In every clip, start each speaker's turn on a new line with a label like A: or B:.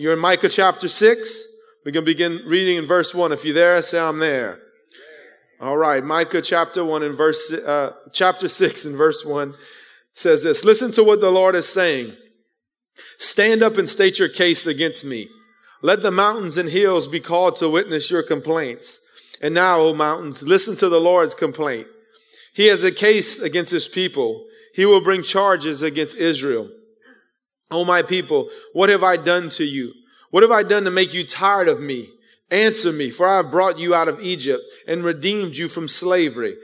A: you're in Micah chapter 6. We can begin reading in verse 1. If you're there, say I'm there. All right, Micah chapter 1 and verse, uh, chapter 6 and verse 1 says this Listen to what the Lord is saying. Stand up and state your case against me. Let the mountains and hills be called to witness your complaints. And now, O mountains, listen to the Lord's complaint. He has a case against his people. He will bring charges against Israel. O my people, what have I done to you? What have I done to make you tired of me? Answer me, for I have brought you out of Egypt and redeemed you from slavery.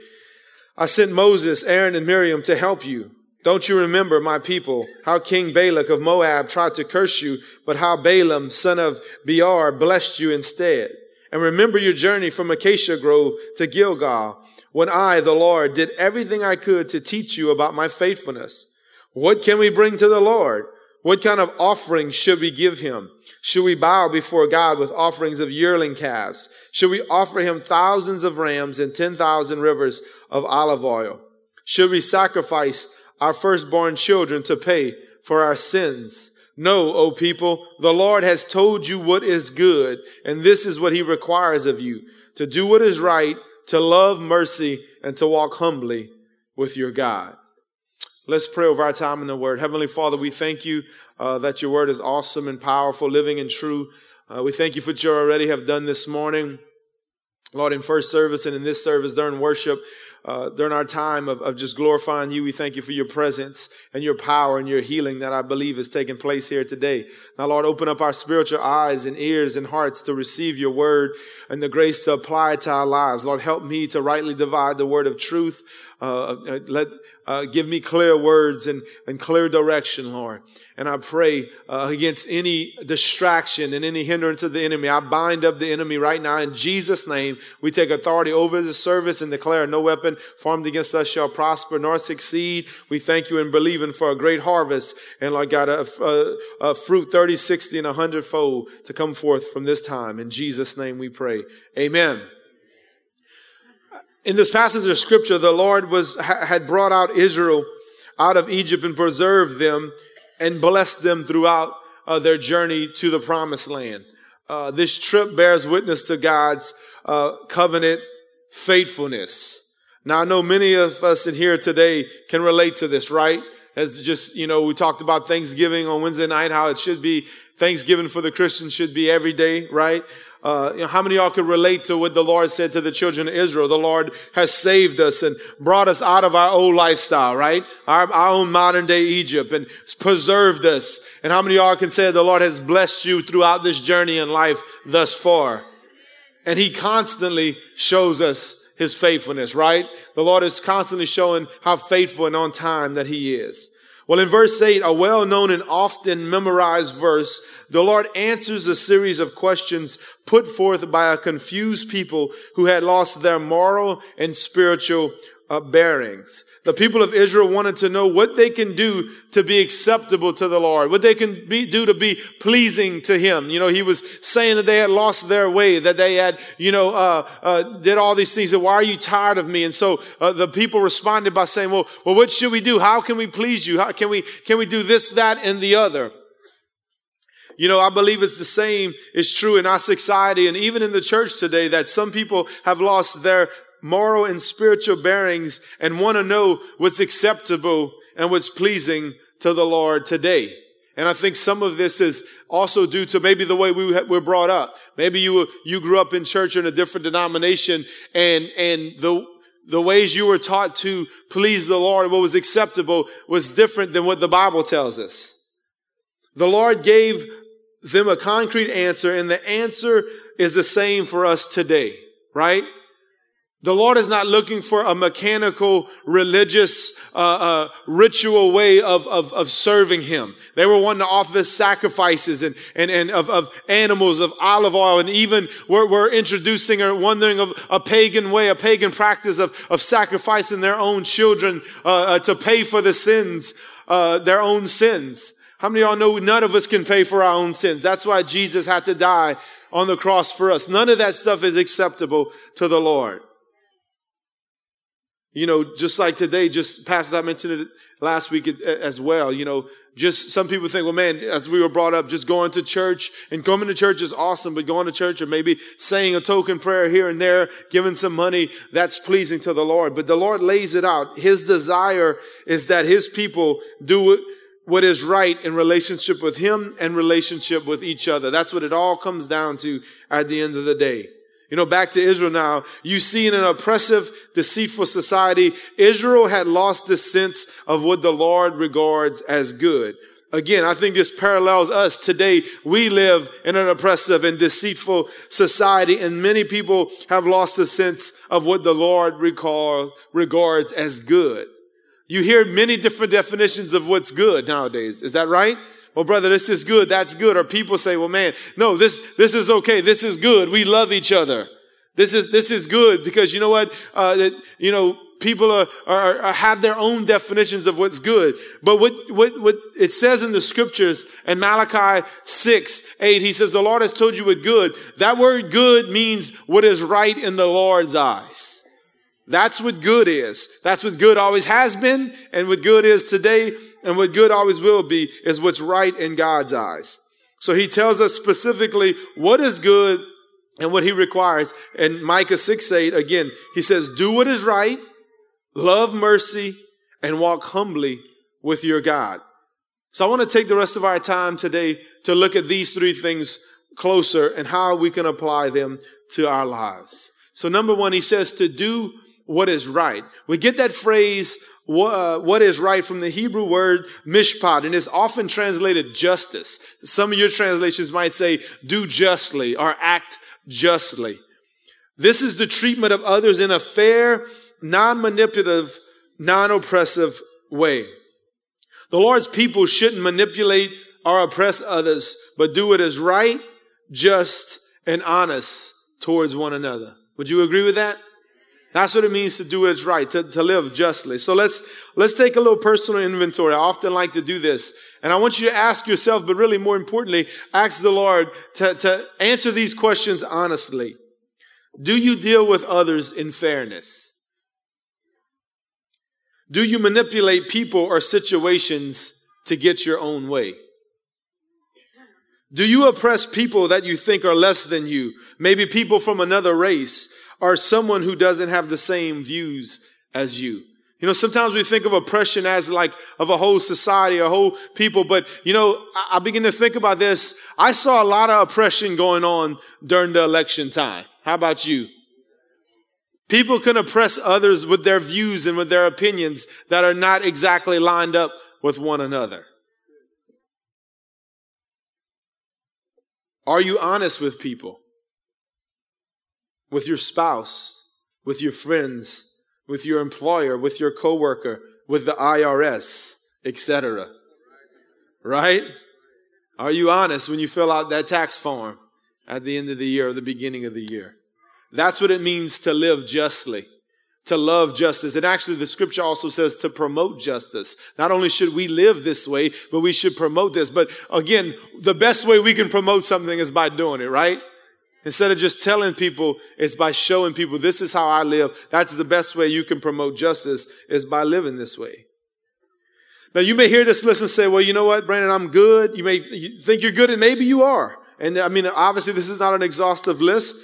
A: I sent Moses, Aaron, and Miriam to help you. Don't you remember, my people, how King Balak of Moab tried to curse you, but how Balaam, son of Beor, blessed you instead? And remember your journey from Acacia Grove to Gilgal, when I, the Lord, did everything I could to teach you about my faithfulness. What can we bring to the Lord? What kind of offerings should we give him? Should we bow before God with offerings of yearling calves? Should we offer him thousands of rams and 10,000 rivers of olive oil? Should we sacrifice our firstborn children to pay for our sins? No, O people, the Lord has told you what is good, and this is what he requires of you, to do what is right, to love mercy, and to walk humbly with your God. Let's pray over our time in the Word. Heavenly Father, we thank you uh, that your Word is awesome and powerful, living and true. Uh, we thank you for what you already have done this morning. Lord, in first service and in this service during worship, uh, during our time of, of just glorifying you, we thank you for your presence and your power and your healing that I believe is taking place here today. Now, Lord, open up our spiritual eyes and ears and hearts to receive your word and the grace to apply it to our lives. Lord, help me to rightly divide the word of truth. Uh, uh let uh, give me clear words and, and clear direction, Lord. And I pray uh, against any distraction and any hindrance of the enemy. I bind up the enemy right now in Jesus' name. We take authority over the service and declare no weapon formed against us shall prosper nor succeed. We thank you and believing for a great harvest and Lord God, a, a, a fruit 30, 60, and 100 fold to come forth from this time. In Jesus' name we pray. Amen. In this passage of scripture, the Lord was, had brought out Israel out of Egypt and preserved them and blessed them throughout uh, their journey to the promised land. Uh, this trip bears witness to God's uh, covenant faithfulness. Now, I know many of us in here today can relate to this, right? As just, you know, we talked about Thanksgiving on Wednesday night, how it should be Thanksgiving for the Christian should be every day, right? Uh, you know, how many of y'all could relate to what the Lord said to the children of Israel? The Lord has saved us and brought us out of our old lifestyle, right? Our, our own modern day Egypt and preserved us. And how many of y'all can say the Lord has blessed you throughout this journey in life thus far? And He constantly shows us His faithfulness, right? The Lord is constantly showing how faithful and on time that He is. Well, in verse 8, a well known and often memorized verse, the Lord answers a series of questions put forth by a confused people who had lost their moral and spiritual uh, bearings. The people of Israel wanted to know what they can do to be acceptable to the Lord, what they can be, do to be pleasing to Him. You know, He was saying that they had lost their way, that they had, you know, uh, uh, did all these things. And why are you tired of me? And so uh, the people responded by saying, "Well, well, what should we do? How can we please you? How can we can we do this, that, and the other?" You know, I believe it's the same is true in our society and even in the church today that some people have lost their moral and spiritual bearings and want to know what's acceptable and what's pleasing to the Lord today. And I think some of this is also due to maybe the way we were brought up. Maybe you were, you grew up in church in a different denomination and, and the, the ways you were taught to please the Lord, what was acceptable was different than what the Bible tells us. The Lord gave them a concrete answer and the answer is the same for us today, right? The Lord is not looking for a mechanical, religious, uh, uh, ritual way of, of, of, serving Him. They were wanting to offer sacrifices and, and, and of, of animals, of olive oil, and even we're, we're introducing or wondering of a pagan way, a pagan practice of, of sacrificing their own children uh, uh to pay for the sins, uh, their own sins. How many of y'all know none of us can pay for our own sins? That's why Jesus had to die on the cross for us. None of that stuff is acceptable to the Lord. You know, just like today, just Pastor, I mentioned it last week as well. You know, just some people think, well, man, as we were brought up, just going to church and coming to church is awesome, but going to church or maybe saying a token prayer here and there, giving some money, that's pleasing to the Lord. But the Lord lays it out. His desire is that his people do what is right in relationship with him and relationship with each other. That's what it all comes down to at the end of the day. You know, back to Israel now, you see in an oppressive, deceitful society, Israel had lost the sense of what the Lord regards as good. Again, I think this parallels us today. We live in an oppressive and deceitful society, and many people have lost the sense of what the Lord recall, regards as good. You hear many different definitions of what's good nowadays. Is that right? Well, brother, this is good. That's good. Or people say, well, man, no, this, this is okay. This is good. We love each other. This is, this is good because you know what? Uh, that, you know, people are, are, are, have their own definitions of what's good. But what, what, what it says in the scriptures in Malachi 6, 8, he says, the Lord has told you what good. That word good means what is right in the Lord's eyes. That's what good is. That's what good always has been and what good is today and what good always will be is what's right in God's eyes. So he tells us specifically what is good and what he requires. And Micah 6 8, again, he says, Do what is right, love mercy, and walk humbly with your God. So I want to take the rest of our time today to look at these three things closer and how we can apply them to our lives. So number one, he says to do what is right. We get that phrase what is right from the Hebrew word mishpat, and it's often translated justice. Some of your translations might say do justly or act justly. This is the treatment of others in a fair, non-manipulative, non-oppressive way. The Lord's people shouldn't manipulate or oppress others, but do what is right, just, and honest towards one another. Would you agree with that? That's what it means to do what is right, to, to live justly. So let's, let's take a little personal inventory. I often like to do this. And I want you to ask yourself, but really more importantly, ask the Lord to, to answer these questions honestly. Do you deal with others in fairness? Do you manipulate people or situations to get your own way? Do you oppress people that you think are less than you? Maybe people from another race or someone who doesn't have the same views as you. You know, sometimes we think of oppression as like of a whole society, a whole people, but you know, I, begin to think about this. I saw a lot of oppression going on during the election time. How about you? People can oppress others with their views and with their opinions that are not exactly lined up with one another. Are you honest with people? With your spouse, with your friends, with your employer, with your coworker, with the IRS, etc. Right? Are you honest when you fill out that tax form at the end of the year or the beginning of the year? That's what it means to live justly, to love justice. And actually, the scripture also says to promote justice. Not only should we live this way, but we should promote this. But again, the best way we can promote something is by doing it, right? Instead of just telling people, it's by showing people this is how I live. That's the best way you can promote justice is by living this way. Now you may hear this list and say, well, you know what, Brandon, I'm good. You may think you're good and maybe you are. And I mean, obviously this is not an exhaustive list,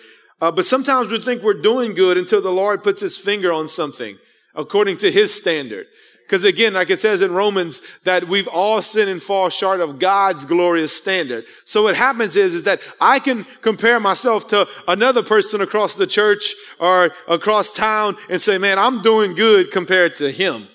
A: uh, but sometimes we think we're doing good until the Lord puts his finger on something according to his standard. Because again, like it says in Romans, that we've all sinned and fall short of God's glorious standard. So what happens is, is that I can compare myself to another person across the church or across town and say, man, I'm doing good compared to him.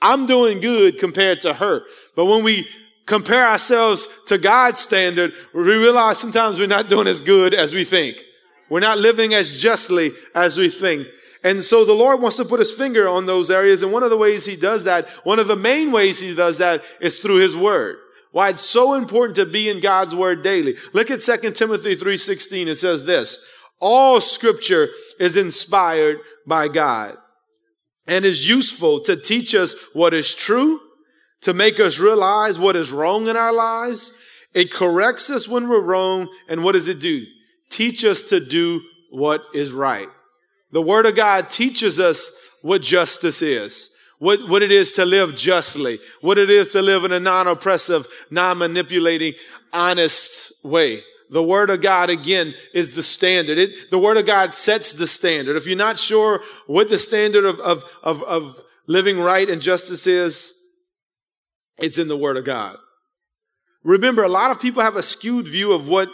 A: I'm doing good compared to her. But when we compare ourselves to God's standard, we realize sometimes we're not doing as good as we think. We're not living as justly as we think. And so the Lord wants to put his finger on those areas. And one of the ways he does that, one of the main ways he does that is through his word. Why it's so important to be in God's word daily. Look at 2 Timothy 3.16. It says this, all scripture is inspired by God and is useful to teach us what is true, to make us realize what is wrong in our lives. It corrects us when we're wrong. And what does it do? Teach us to do what is right. The Word of God teaches us what justice is. what, what it is to live justly, what it is to live in a non-oppressive, non-manipulating, honest way. The Word of God, again, is the standard. It, the Word of God sets the standard. If you're not sure what the standard of, of, of, of living right and justice is, it's in the Word of God. Remember, a lot of people have a skewed view of what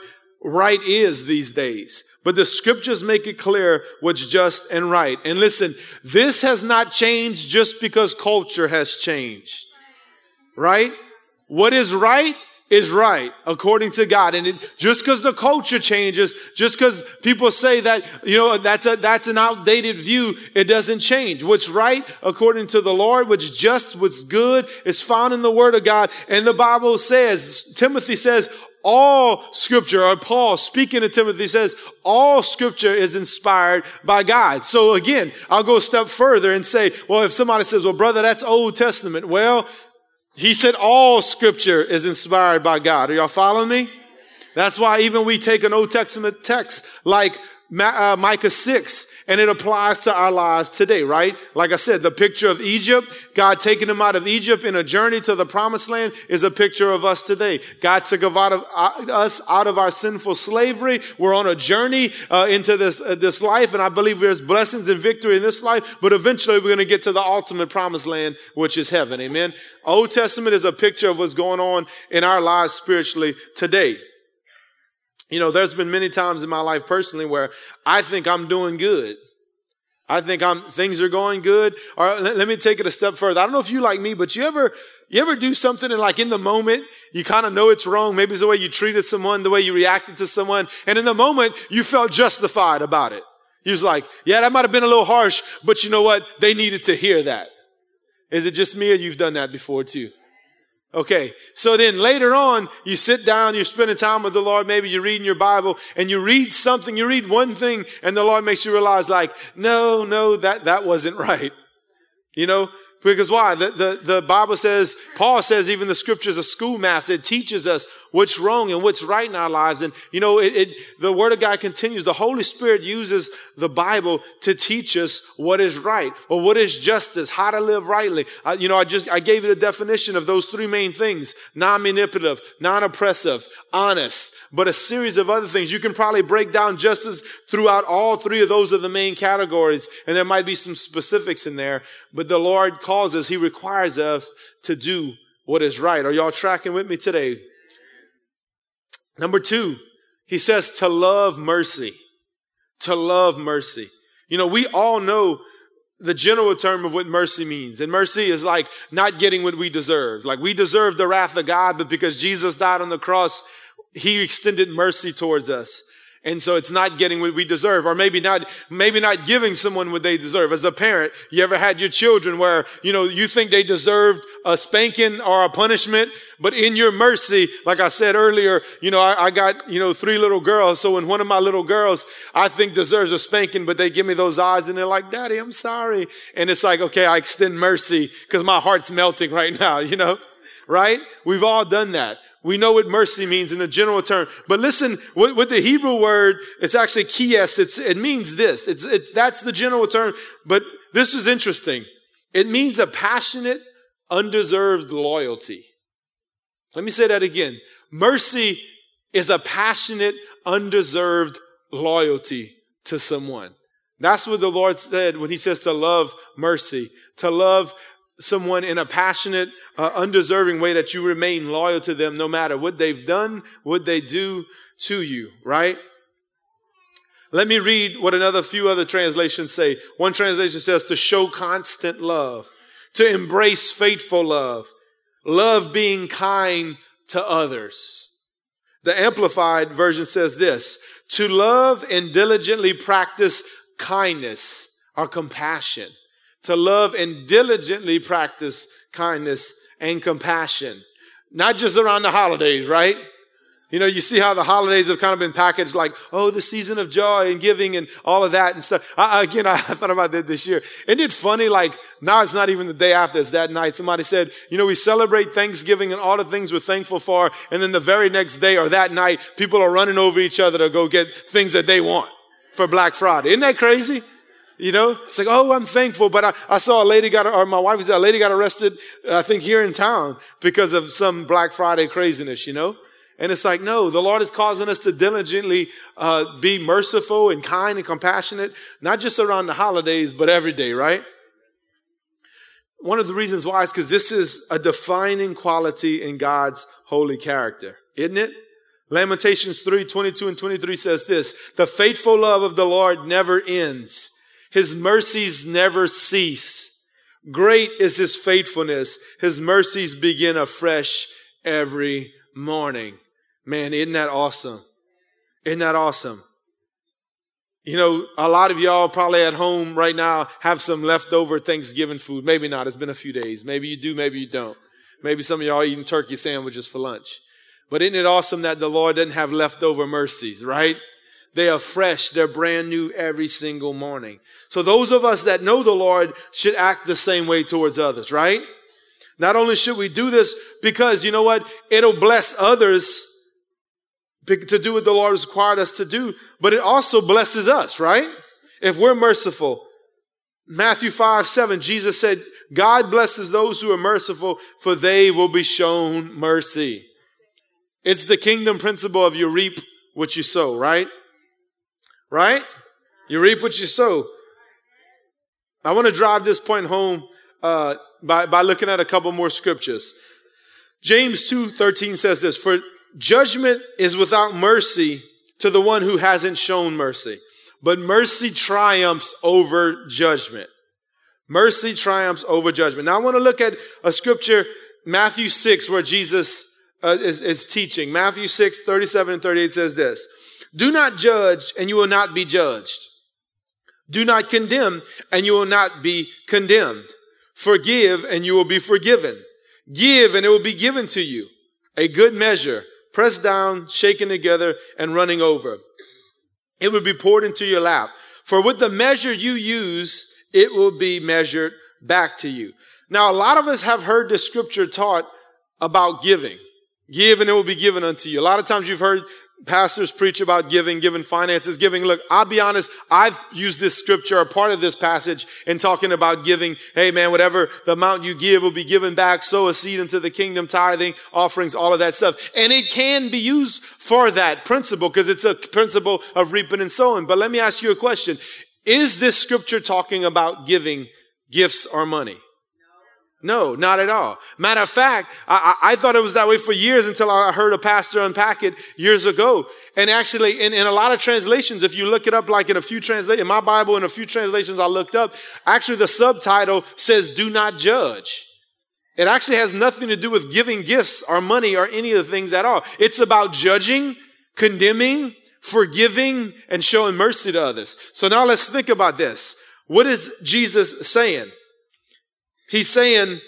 A: right is these days. But the scriptures make it clear what's just and right. And listen, this has not changed just because culture has changed. Right? What is right is right according to God. And it, just because the culture changes, just because people say that, you know, that's a, that's an outdated view, it doesn't change. What's right according to the Lord, what's just, what's good is found in the word of God. And the Bible says, Timothy says, all scripture, or Paul speaking to Timothy says, all scripture is inspired by God. So again, I'll go a step further and say, well, if somebody says, well, brother, that's Old Testament. Well, he said all scripture is inspired by God. Are y'all following me? That's why even we take an Old Testament text like uh, Micah 6 and it applies to our lives today, right? Like I said, the picture of Egypt, God taking them out of Egypt in a journey to the promised land is a picture of us today. God took out of, uh, us out of our sinful slavery. We're on a journey uh, into this, uh, this life, and I believe there's blessings and victory in this life, but eventually we're going to get to the ultimate promised land, which is heaven. Amen. Old Testament is a picture of what's going on in our lives spiritually today. You know, there's been many times in my life personally where I think I'm doing good. I think I'm, things are going good. Or let, let me take it a step further. I don't know if you like me, but you ever, you ever do something and like in the moment, you kind of know it's wrong. Maybe it's the way you treated someone, the way you reacted to someone. And in the moment, you felt justified about it. You was like, yeah, that might have been a little harsh, but you know what? They needed to hear that. Is it just me or you've done that before too? Okay. So then later on, you sit down, you're spending time with the Lord. Maybe you're reading your Bible and you read something, you read one thing and the Lord makes you realize like, no, no, that, that wasn't right. You know, because why? The, the, the Bible says, Paul says even the scripture is a schoolmaster. It teaches us what's wrong and what's right in our lives. And, you know, it, it, the word of God continues. The Holy Spirit uses the Bible to teach us what is right or what is justice, how to live rightly. I, you know, I just, I gave you the definition of those three main things. Non-manipulative, non-oppressive, honest, but a series of other things. You can probably break down justice throughout all three of those are the main categories. And there might be some specifics in there, but the Lord calls us, He requires us to do what is right. Are y'all tracking with me today? Number two, He says to love mercy. To love mercy. You know, we all know the general term of what mercy means. And mercy is like not getting what we deserve. Like we deserve the wrath of God, but because Jesus died on the cross, He extended mercy towards us. And so it's not getting what we deserve, or maybe not, maybe not giving someone what they deserve. As a parent, you ever had your children where, you know, you think they deserved a spanking or a punishment, but in your mercy, like I said earlier, you know, I, I got, you know, three little girls. So when one of my little girls, I think deserves a spanking, but they give me those eyes and they're like, daddy, I'm sorry. And it's like, okay, I extend mercy because my heart's melting right now, you know, right? We've all done that. We know what mercy means in a general term. But listen, with, the Hebrew word, it's actually kies. It's, it means this. It's, it's, that's the general term. But this is interesting. It means a passionate, undeserved loyalty. Let me say that again. Mercy is a passionate, undeserved loyalty to someone. That's what the Lord said when he says to love mercy, to love someone in a passionate, uh, undeserving way that you remain loyal to them no matter what they've done, what they do to you, right? Let me read what another few other translations say. One translation says to show constant love, to embrace faithful love, love being kind to others. The amplified version says this, to love and diligently practice kindness or compassion to love and diligently practice kindness and compassion. Not just around the holidays, right? You know, you see how the holidays have kind of been packaged like, oh, the season of joy and giving and all of that and stuff. I, again, I thought about that this year. Isn't it funny? Like, now it's not even the day after, it's that night. Somebody said, you know, we celebrate Thanksgiving and all the things we're thankful for. And then the very next day or that night, people are running over each other to go get things that they want for Black Friday. Isn't that crazy? You know, it's like, oh, I'm thankful. But I, I saw a lady got, or my wife said, a lady got arrested, I think here in town because of some Black Friday craziness, you know? And it's like, no, the Lord is causing us to diligently uh, be merciful and kind and compassionate, not just around the holidays, but every day, right? One of the reasons why is because this is a defining quality in God's holy character, isn't it? Lamentations 3 22 and 23 says this The faithful love of the Lord never ends, His mercies never cease. Great is His faithfulness, His mercies begin afresh every morning. Man, isn't that awesome? Isn't that awesome? You know, a lot of y'all probably at home right now have some leftover Thanksgiving food. Maybe not. It's been a few days. Maybe you do, maybe you don't. Maybe some of y'all eating turkey sandwiches for lunch. But isn't it awesome that the Lord doesn't have leftover mercies, right? They are fresh. They're brand new every single morning. So those of us that know the Lord should act the same way towards others, right? Not only should we do this because you know what? It'll bless others to do what the Lord has required us to do, but it also blesses us, right? If we're merciful. Matthew 5, 7, Jesus said, God blesses those who are merciful, for they will be shown mercy. It's the kingdom principle of you reap what you sow, right? Right? You reap what you sow. I want to drive this point home uh, by, by looking at a couple more scriptures. James 2 13 says this For Judgment is without mercy to the one who hasn't shown mercy, but mercy triumphs over judgment. Mercy triumphs over judgment. Now I want to look at a scripture, Matthew 6, where Jesus uh, is, is teaching. Matthew 6, 37 and 38 says this. Do not judge and you will not be judged. Do not condemn and you will not be condemned. Forgive and you will be forgiven. Give and it will be given to you. A good measure, pressed down, shaken together, and running over. It will be poured into your lap. For with the measure you use, it will be measured back to you. Now, a lot of us have heard the scripture taught about giving. Give and it will be given unto you. A lot of times you've heard pastors preach about giving, giving finances, giving. Look, I'll be honest. I've used this scripture or part of this passage in talking about giving. Hey man, whatever the amount you give will be given back. Sow a seed into the kingdom, tithing, offerings, all of that stuff. And it can be used for that principle because it's a principle of reaping and sowing. But let me ask you a question. Is this scripture talking about giving gifts or money? No, not at all. Matter of fact, I, I, thought it was that way for years until I heard a pastor unpack it years ago. And actually, in, in a lot of translations, if you look it up, like in a few translations, in my Bible, in a few translations I looked up, actually the subtitle says, do not judge. It actually has nothing to do with giving gifts or money or any of the things at all. It's about judging, condemning, forgiving, and showing mercy to others. So now let's think about this. What is Jesus saying? He's saying,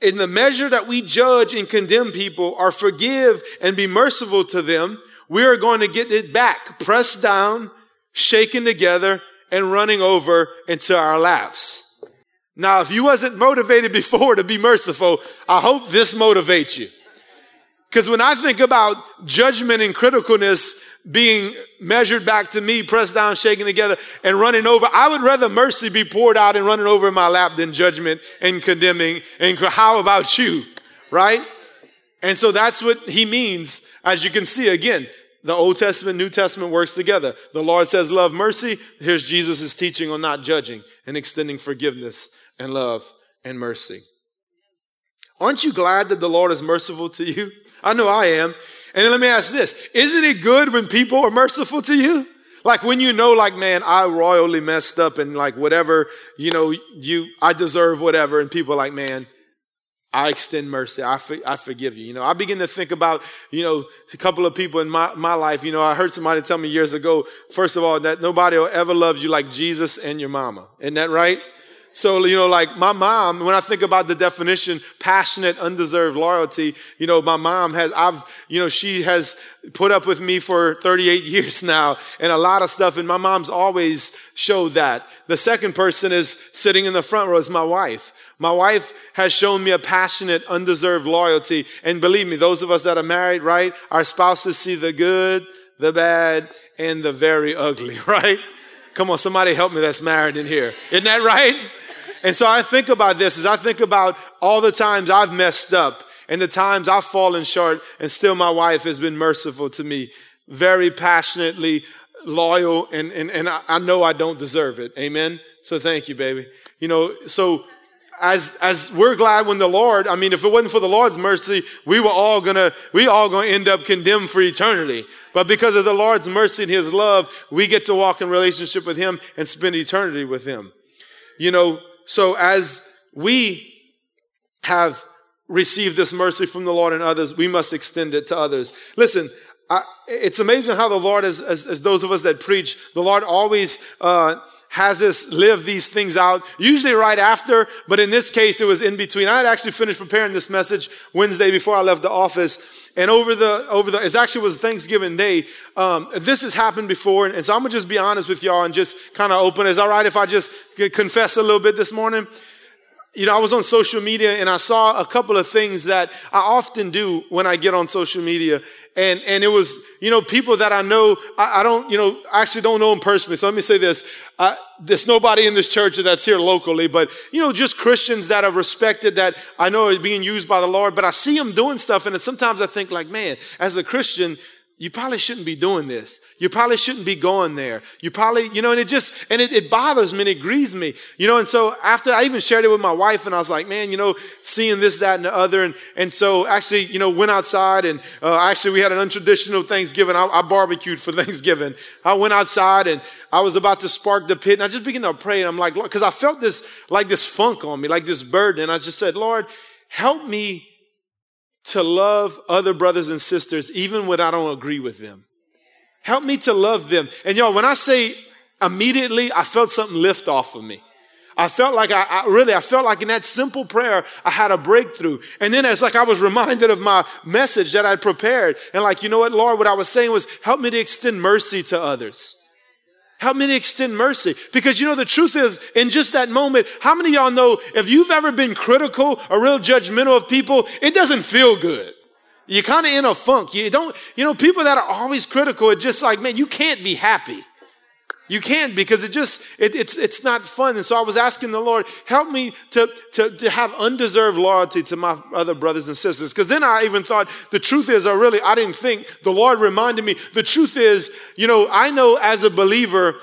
A: in the measure that we judge and condemn people or forgive and be merciful to them, we are going to get it back, pressed down, shaken together, and running over into our laps. Now, if you wasn't motivated before to be merciful, I hope this motivates you. Because when I think about judgment and criticalness being measured back to me, pressed down, shaken together, and running over. I would rather mercy be poured out and running over in my lap than judgment and condemning. And how about you? Right? And so that's what he means. As you can see, again, the Old Testament, New Testament works together. The Lord says, love mercy. Here's Jesus' teaching on not judging and extending forgiveness and love and mercy. Aren't you glad that the Lord is merciful to you? I know I am. And let me ask this. Isn't it good when people are merciful to you? Like when you know, like, man, I royally messed up and like whatever, you know, you, I deserve whatever. And people are like, man, I extend mercy. I, for, I forgive you. You know, I begin to think about, you know, a couple of people in my, my life. You know, I heard somebody tell me years ago, first of all, that nobody will ever love you like Jesus and your mama. Isn't that right? So, you know, like my mom, when I think about the definition, passionate, undeserved loyalty, you know, my mom has, I've, you know, she has put up with me for 38 years now and a lot of stuff. And my mom's always showed that. The second person is sitting in the front row is my wife. My wife has shown me a passionate, undeserved loyalty. And believe me, those of us that are married, right? Our spouses see the good, the bad, and the very ugly, right? Come on, somebody help me that's married in here. Isn't that right? And so I think about this as I think about all the times I've messed up and the times I've fallen short, and still my wife has been merciful to me, very passionately loyal, and, and, and I, I know I don't deserve it. Amen. So thank you, baby. You know, so as as we're glad when the Lord, I mean, if it wasn't for the Lord's mercy, we were all gonna we all gonna end up condemned for eternity. But because of the Lord's mercy and His love, we get to walk in relationship with Him and spend eternity with Him. You know, so as we have received this mercy from the Lord and others, we must extend it to others. Listen, I, it's amazing how the Lord, as, as, as, those of us that preach, the Lord always uh, has us live these things out, usually right after, but in this case, it was in between. I had actually finished preparing this message Wednesday before I left the office. And over the, over the, it actually was Thanksgiving Day. Um, this has happened before. And so I'm going to just be honest with y'all and just kind of open. Is all right if I just confess a little bit this morning? You know, I was on social media and I saw a couple of things that I often do when I get on social media. And, and it was, you know, people that I know, I, I don't, you know, I actually don't know them personally. So let me say this. Uh, there's nobody in this church that's here locally, but, you know, just Christians that are respected that I know are being used by the Lord, but I see them doing stuff. And sometimes I think like, man, as a Christian, you probably shouldn't be doing this. You probably shouldn't be going there. You probably, you know, and it just, and it, it, bothers me and it grieves me, you know, and so after I even shared it with my wife and I was like, man, you know, seeing this, that, and the other. And, and so actually, you know, went outside and uh, actually we had an untraditional Thanksgiving. I, I barbecued for Thanksgiving. I went outside and I was about to spark the pit and I just began to pray. And I'm like, because I felt this, like this funk on me, like this burden. And I just said, Lord, help me to love other brothers and sisters even when I don't agree with them. Help me to love them. And y'all, when I say immediately, I felt something lift off of me. I felt like I, I, really, I felt like in that simple prayer, I had a breakthrough. And then it's like I was reminded of my message that I prepared. And like, you know what, Lord, what I was saying was help me to extend mercy to others. Help me to extend mercy. Because you know, the truth is, in just that moment, how many y'all know if you've ever been critical or real judgmental of people, it doesn't feel good. You're kind of in a funk. You don't, you know, people that are always critical, it's just like, man, you can't be happy. You can't because it just it, it's it's not fun. And so I was asking the Lord, help me to to, to have undeserved loyalty to my other brothers and sisters. Because then I even thought the truth is, or really I didn't think the Lord reminded me. The truth is, you know, I know as a believer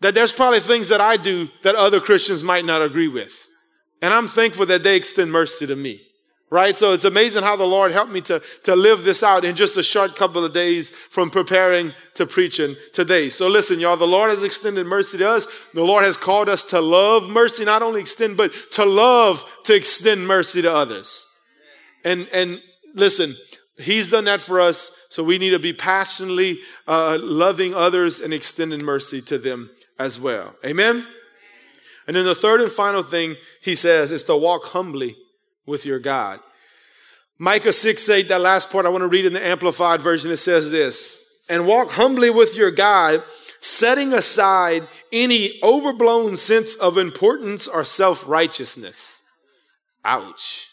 A: that there's probably things that I do that other Christians might not agree with, and I'm thankful that they extend mercy to me right? So it's amazing how the Lord helped me to, to live this out in just a short couple of days from preparing to preaching today. So listen, y'all, the Lord has extended mercy to us. The Lord has called us to love mercy, not only extend, but to love to extend mercy to others. And, and listen, He's done that for us, so we need to be passionately uh, loving others and extending mercy to them as well. Amen? And then the third and final thing he says is to walk humbly with your God. Micah 6 8, that last part I want to read in the Amplified Version. It says this And walk humbly with your God, setting aside any overblown sense of importance or self righteousness. Ouch.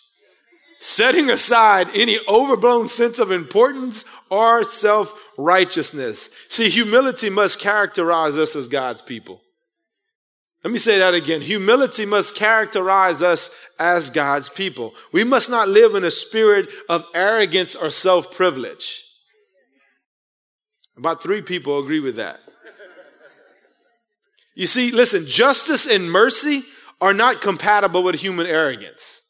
A: Setting aside any overblown sense of importance or self righteousness. See, humility must characterize us as God's people. Let me say that again. Humility must characterize us as God's people. We must not live in a spirit of arrogance or self privilege. About three people agree with that. You see, listen, justice and mercy are not compatible with human arrogance.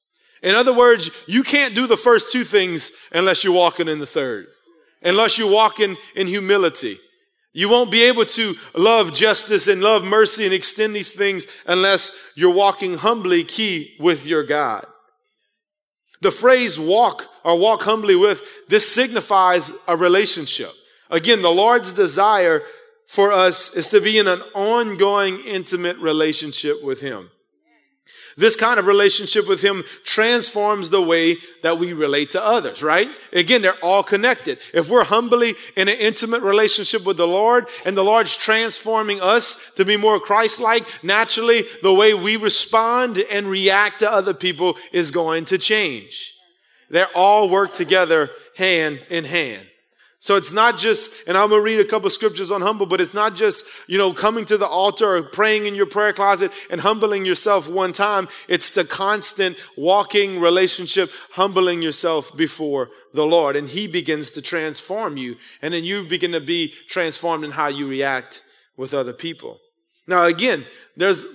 A: In other words, you can't do the first two things unless you're walking in the third, unless you're walking in humility. You won't be able to love justice and love mercy and extend these things unless you're walking humbly key with your God. The phrase walk or walk humbly with, this signifies a relationship. Again, the Lord's desire for us is to be in an ongoing intimate relationship with Him. This kind of relationship with Him transforms the way that we relate to others, right? Again, they're all connected. If we're humbly in an intimate relationship with the Lord and the Lord's transforming us to be more Christ like, naturally, the way we respond and react to other people is going to change. They're all work together hand in hand. So it's not just, and I'm to read a couple scriptures on humble, but it's not just, you know, coming to the altar or praying in your prayer closet and humbling yourself one time. It's the constant walking relationship, humbling yourself before the Lord. And He begins to transform you. And then you begin to be transformed in how you react with other people. Now, again, there's,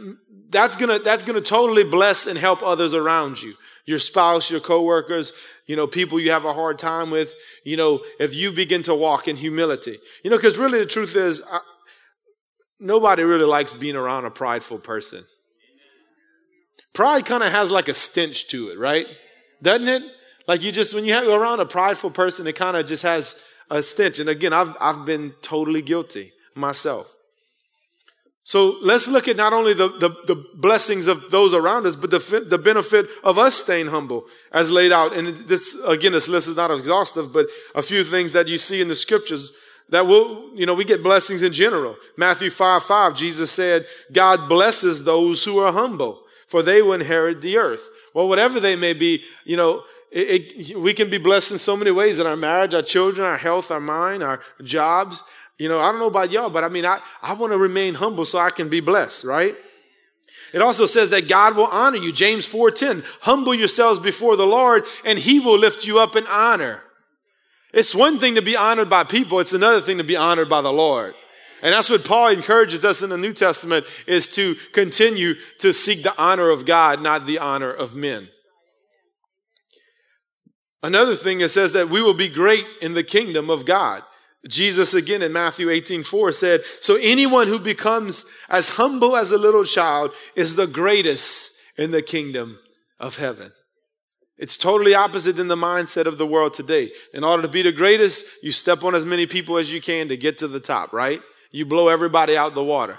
A: that's gonna, that's gonna totally bless and help others around you. Your spouse, your coworkers, you know, people you have a hard time with, you know, if you begin to walk in humility. You know, because really the truth is, I, nobody really likes being around a prideful person. Pride kind of has like a stench to it, right? Doesn't it? Like you just, when you have around a prideful person, it kind of just has a stench. And again, I've, I've been totally guilty myself. So let's look at not only the, the, the, blessings of those around us, but the, the benefit of us staying humble as laid out. And this, again, this list is not exhaustive, but a few things that you see in the scriptures that will, you know, we get blessings in general. Matthew 5, 5, Jesus said, God blesses those who are humble, for they will inherit the earth. Well, whatever they may be, you know, it, it, we can be blessed in so many ways in our marriage, our children, our health, our mind, our jobs. You know, I don't know about y'all, but I mean, I, I want to remain humble so I can be blessed, right? It also says that God will honor you. James 4:10, humble yourselves before the Lord and he will lift you up in honor. It's one thing to be honored by people, it's another thing to be honored by the Lord. And that's what Paul encourages us in the New Testament is to continue to seek the honor of God, not the honor of men. Another thing it says that we will be great in the kingdom of God. Jesus again in Matthew 18, 4 said, So anyone who becomes as humble as a little child is the greatest in the kingdom of heaven. It's totally opposite than the mindset of the world today. In order to be the greatest, you step on as many people as you can to get to the top, right? You blow everybody out the water.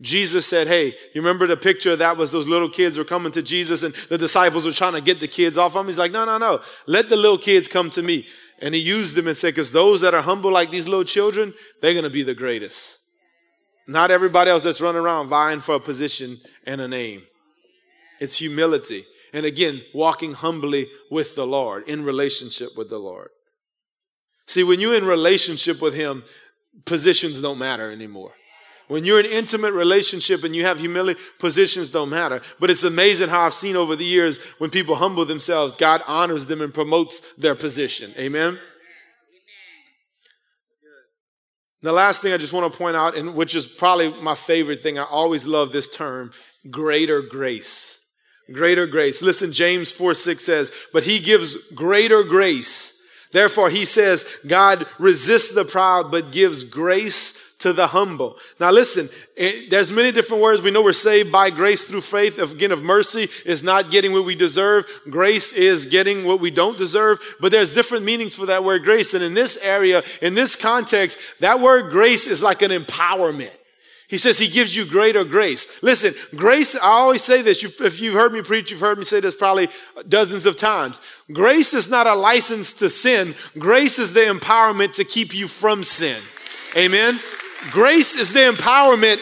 A: Jesus said, Hey, you remember the picture that was those little kids were coming to Jesus and the disciples were trying to get the kids off him? He's like, No, no, no. Let the little kids come to me. And he used them and said, because those that are humble like these little children, they're going to be the greatest. Not everybody else that's running around vying for a position and a name. It's humility. And again, walking humbly with the Lord, in relationship with the Lord. See, when you're in relationship with Him, positions don't matter anymore. When you're in intimate relationship and you have humility, positions don't matter. But it's amazing how I've seen over the years when people humble themselves, God honors them and promotes their position. Amen. The last thing I just want to point out, and which is probably my favorite thing, I always love this term greater grace. Greater grace. Listen, James 4 6 says, But he gives greater grace. Therefore, he says, God resists the proud, but gives grace to the humble. Now listen, it, there's many different words. We know we're saved by grace through faith. Again, of mercy is not getting what we deserve. Grace is getting what we don't deserve. But there's different meanings for that word grace. And in this area, in this context, that word grace is like an empowerment. He says he gives you greater grace. Listen, grace, I always say this. If you've heard me preach, you've heard me say this probably dozens of times. Grace is not a license to sin. Grace is the empowerment to keep you from sin. Amen. Grace is the empowerment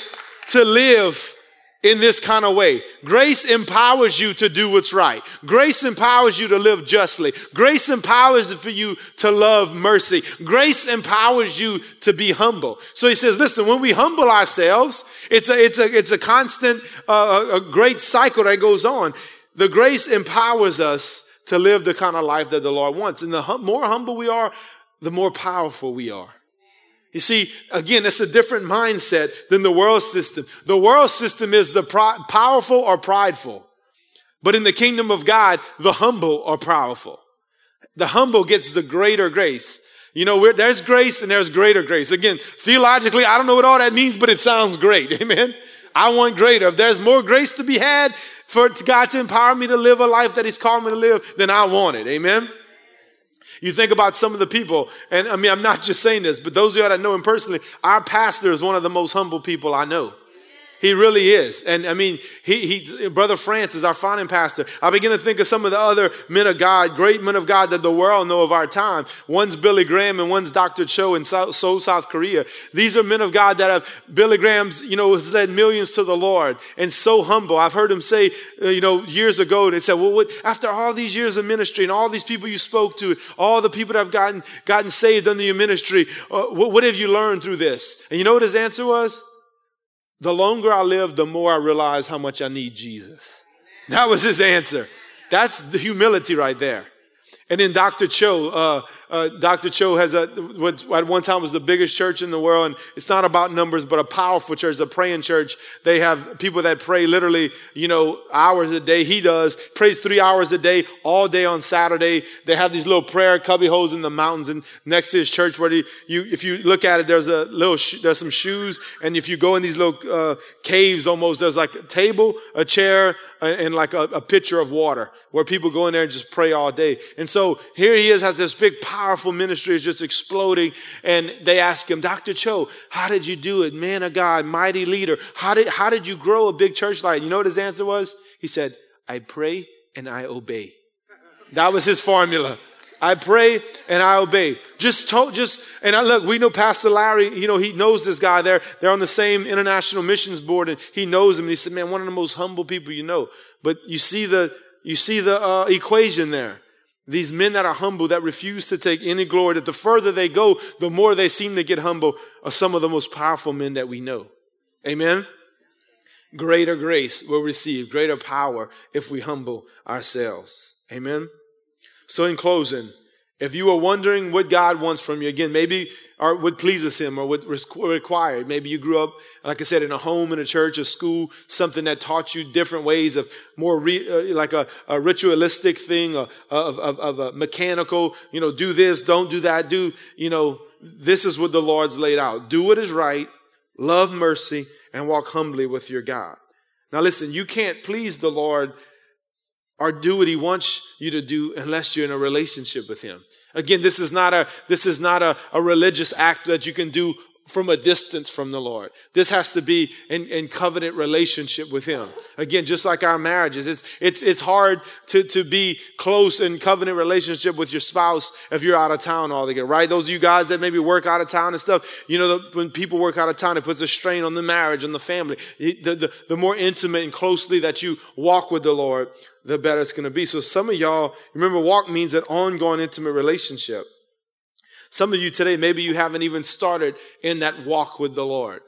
A: to live in this kind of way. Grace empowers you to do what's right. Grace empowers you to live justly. Grace empowers for you to love mercy. Grace empowers you to be humble. So he says, listen, when we humble ourselves, it's a, it's a, it's a constant, uh, a great cycle that goes on. The grace empowers us to live the kind of life that the Lord wants. And the hum- more humble we are, the more powerful we are. You see, again, it's a different mindset than the world system. The world system is the powerful or prideful. But in the kingdom of God, the humble are powerful. The humble gets the greater grace. You know, there's grace and there's greater grace. Again, theologically, I don't know what all that means, but it sounds great. Amen. I want greater. If there's more grace to be had for God to empower me to live a life that He's called me to live, then I want it. Amen. You think about some of the people, and I mean, I'm not just saying this, but those of you that know him personally, our pastor is one of the most humble people I know. He really is. And I mean, he, he, Brother Francis, our founding pastor. I begin to think of some of the other men of God, great men of God that the world know of our time. One's Billy Graham and one's Dr. Cho in Seoul, South Korea. These are men of God that have, Billy Graham's, you know, has led millions to the Lord and so humble. I've heard him say, uh, you know, years ago, they said, well, what, after all these years of ministry and all these people you spoke to, all the people that have gotten, gotten saved under your ministry, uh, what, what have you learned through this? And you know what his answer was? The longer I live, the more I realize how much I need Jesus. That was his answer. That's the humility right there. And then Dr. Cho, uh, uh, Dr. Cho has a, what at one time was the biggest church in the world. And it's not about numbers, but a powerful church, a praying church. They have people that pray literally, you know, hours a day. He does, prays three hours a day, all day on Saturday. They have these little prayer cubby holes in the mountains and next to his church where he, you, if you look at it, there's a little, sh- there's some shoes. And if you go in these little, uh, caves almost, there's like a table, a chair, and like a, a pitcher of water where people go in there and just pray all day. And so here he is, has this big power powerful ministry is just exploding. And they ask him, Dr. Cho, how did you do it? Man of God, mighty leader. How did, how did you grow a big church like? You know what his answer was? He said, I pray and I obey. That was his formula. I pray and I obey. Just told, just, and I look, we know Pastor Larry, you know, he knows this guy there. They're on the same international missions board and he knows him. And he said, man, one of the most humble people you know. But you see the, you see the uh, equation there. These men that are humble, that refuse to take any glory, that the further they go, the more they seem to get humble, are some of the most powerful men that we know. Amen? Greater grace will receive, greater power if we humble ourselves. Amen? So, in closing, if you are wondering what God wants from you, again, maybe or what pleases him or what required. Maybe you grew up, like I said, in a home, in a church, a school, something that taught you different ways of more re, uh, like a, a, ritualistic thing, of, of, of a mechanical, you know, do this, don't do that, do, you know, this is what the Lord's laid out. Do what is right, love mercy, and walk humbly with your God. Now listen, you can't please the Lord or do what he wants you to do unless you're in a relationship with him. Again, this is not a, this is not a, a religious act that you can do from a distance from the Lord. This has to be in, in covenant relationship with Him. Again, just like our marriages, it's, it's, it's hard to, to be close in covenant relationship with your spouse if you're out of town altogether, right? Those of you guys that maybe work out of town and stuff, you know, the, when people work out of town, it puts a strain on the marriage, on the family. The, the, the more intimate and closely that you walk with the Lord, the better it's going to be. So some of y'all, remember walk means an ongoing intimate relationship. Some of you today, maybe you haven't even started in that walk with the Lord.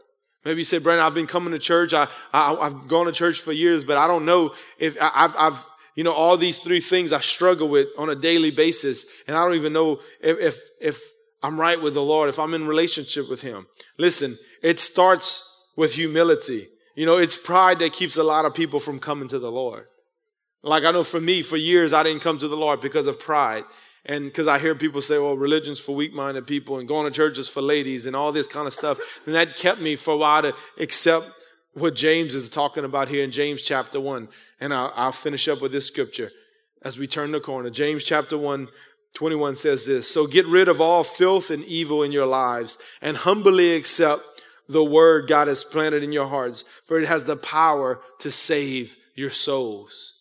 A: Maybe you say, Brandon, I've been coming to church. I, I, have gone to church for years, but I don't know if I, I've, I've, you know, all these three things I struggle with on a daily basis. And I don't even know if, if, if I'm right with the Lord, if I'm in relationship with Him. Listen, it starts with humility. You know, it's pride that keeps a lot of people from coming to the Lord. Like I know for me, for years, I didn't come to the Lord because of pride. And because I hear people say, well, religion's for weak minded people and going to church is for ladies and all this kind of stuff. And that kept me for a while to accept what James is talking about here in James chapter 1. And I'll, I'll finish up with this scripture as we turn the corner. James chapter 1, 21 says this So get rid of all filth and evil in your lives and humbly accept the word God has planted in your hearts, for it has the power to save your souls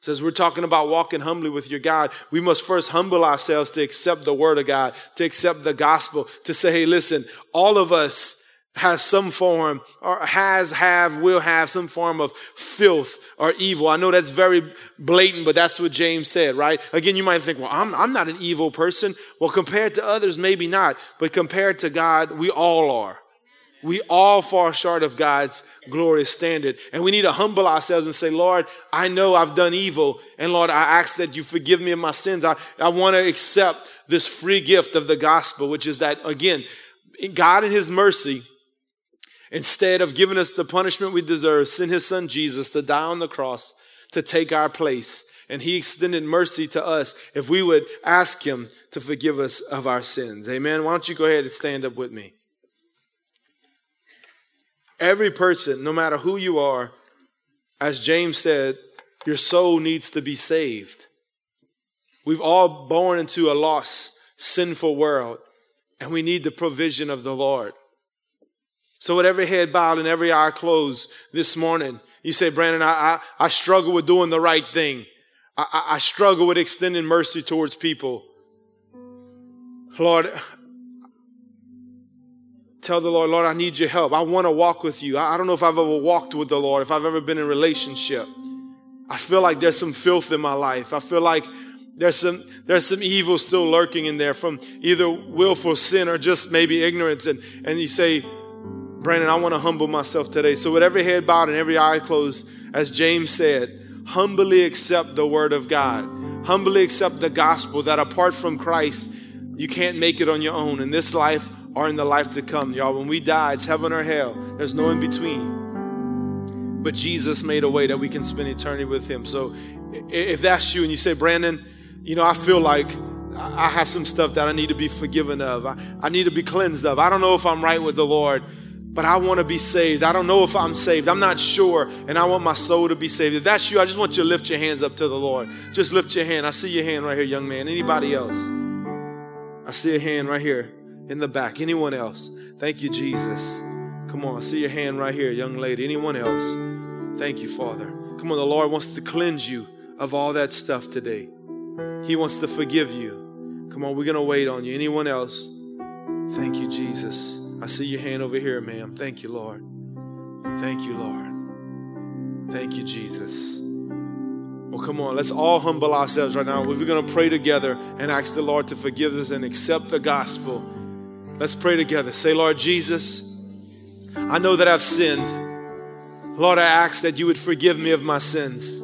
A: says we're talking about walking humbly with your God. We must first humble ourselves to accept the word of God, to accept the gospel, to say, hey, listen, all of us has some form or has, have, will have some form of filth or evil. I know that's very blatant, but that's what James said, right? Again, you might think, well, I'm, I'm not an evil person. Well, compared to others, maybe not, but compared to God, we all are. We all fall short of God's glorious standard. And we need to humble ourselves and say, Lord, I know I've done evil. And Lord, I ask that you forgive me of my sins. I, I want to accept this free gift of the gospel, which is that, again, God in his mercy, instead of giving us the punishment we deserve, sent his son Jesus to die on the cross to take our place. And he extended mercy to us if we would ask him to forgive us of our sins. Amen. Why don't you go ahead and stand up with me? Every person, no matter who you are, as James said, your soul needs to be saved. We've all born into a lost, sinful world, and we need the provision of the Lord. So, with every head bowed and every eye closed this morning, you say, Brandon, I, I, I struggle with doing the right thing. I, I, I struggle with extending mercy towards people. Lord, tell the Lord, Lord, I need your help. I want to walk with you. I don't know if I've ever walked with the Lord, if I've ever been in relationship. I feel like there's some filth in my life. I feel like there's some there's some evil still lurking in there from either willful sin or just maybe ignorance. And and you say, Brandon, I want to humble myself today. So with every head bowed and every eye closed, as James said, humbly accept the word of God. Humbly accept the gospel that apart from Christ, you can't make it on your own in this life or in the life to come. Y'all, when we die, it's heaven or hell. There's no in between. But Jesus made a way that we can spend eternity with him. So if that's you and you say, Brandon, you know, I feel like I have some stuff that I need to be forgiven of. I, I need to be cleansed of. I don't know if I'm right with the Lord but I want to be saved. I don't know if I'm saved. I'm not sure, and I want my soul to be saved. If that's you, I just want you to lift your hands up to the Lord. Just lift your hand. I see your hand right here, young man. Anybody else? I see a hand right here in the back. Anyone else? Thank you, Jesus. Come on, I see your hand right here, young lady. Anyone else? Thank you, Father. Come on, the Lord wants to cleanse you of all that stuff today. He wants to forgive you. Come on, we're going to wait on you. Anyone else? Thank you, Jesus. I see your hand over here, ma'am. Thank you, Lord. Thank you, Lord. Thank you, Jesus. Well, come on, let's all humble ourselves right now. We're going to pray together and ask the Lord to forgive us and accept the gospel. Let's pray together. Say, Lord Jesus, I know that I've sinned. Lord, I ask that you would forgive me of my sins.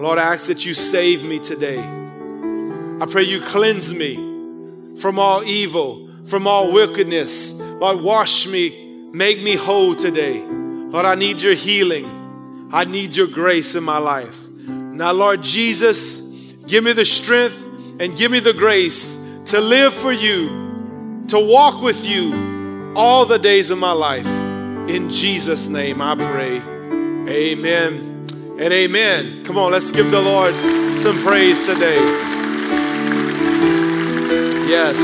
A: Lord, I ask that you save me today. I pray you cleanse me from all evil from all wickedness. Lord, wash me, make me whole today. Lord, I need your healing. I need your grace in my life. Now, Lord Jesus, give me the strength and give me the grace to live for you, to walk with you all the days of my life. In Jesus' name I pray. Amen and amen. Come on, let's give the Lord some praise today. Yes.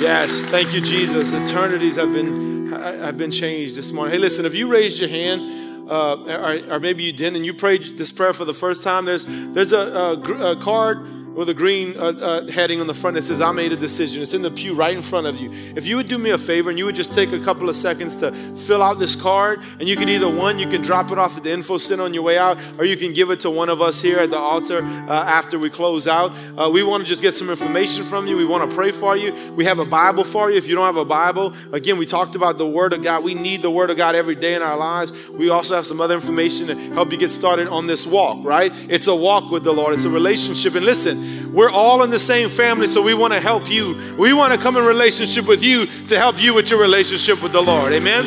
A: Yes, thank you, Jesus. Eternities have been have been changed this morning. Hey, listen, if you raised your hand, uh, or, or, maybe you didn't, and you prayed this prayer for the first time, there's there's a, a, a card with a green uh, uh, heading on the front that says, I made a decision. It's in the pew right in front of you. If you would do me a favor and you would just take a couple of seconds to fill out this card, and you can either one, you can drop it off at the info center on your way out, or you can give it to one of us here at the altar uh, after we close out. Uh, we want to just get some information from you. We want to pray for you. We have a Bible for you. If you don't have a Bible, again, we talked about the Word of God. We need the Word of God every day in our lives. We also have some other information to help you get started on this walk, right? It's a walk with the Lord, it's a relationship. And listen, we're all in the same family, so we want to help you. We want to come in relationship with you to help you with your relationship with the Lord. Amen?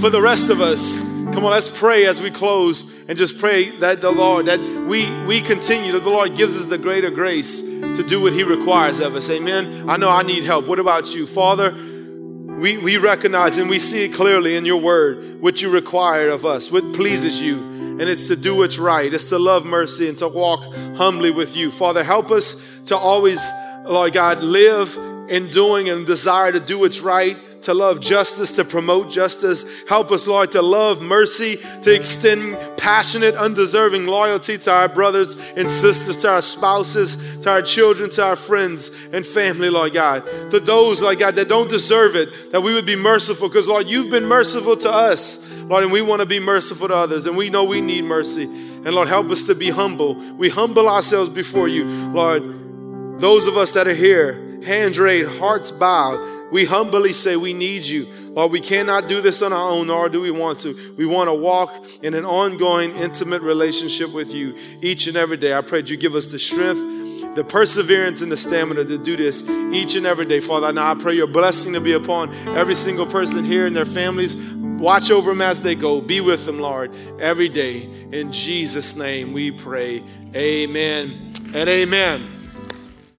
A: For the rest of us, come on, let's pray as we close and just pray that the Lord, that we, we continue, that the Lord gives us the greater grace to do what He requires of us. Amen? I know I need help. What about you? Father, we, we recognize and we see it clearly in your word what you require of us, what pleases you and it's to do what's right. It's to love mercy and to walk humbly with you. Father, help us to always, Lord God, live in doing and desire to do what's right, to love justice, to promote justice. Help us, Lord, to love mercy, to extend passionate, undeserving loyalty to our brothers and sisters, to our spouses, to our children, to our friends and family, Lord God. For those, Lord God, that don't deserve it, that we would be merciful, because, Lord, you've been merciful to us. Lord, and we want to be merciful to others, and we know we need mercy. And Lord, help us to be humble. We humble ourselves before you. Lord, those of us that are here, hands raised, hearts bowed, we humbly say we need you. Lord, we cannot do this on our own, nor do we want to. We want to walk in an ongoing, intimate relationship with you each and every day. I pray you give us the strength, the perseverance, and the stamina to do this each and every day. Father, now I pray your blessing to be upon every single person here and their families. Watch over them as they go. Be with them, Lord, every day. In Jesus' name we pray. Amen and amen.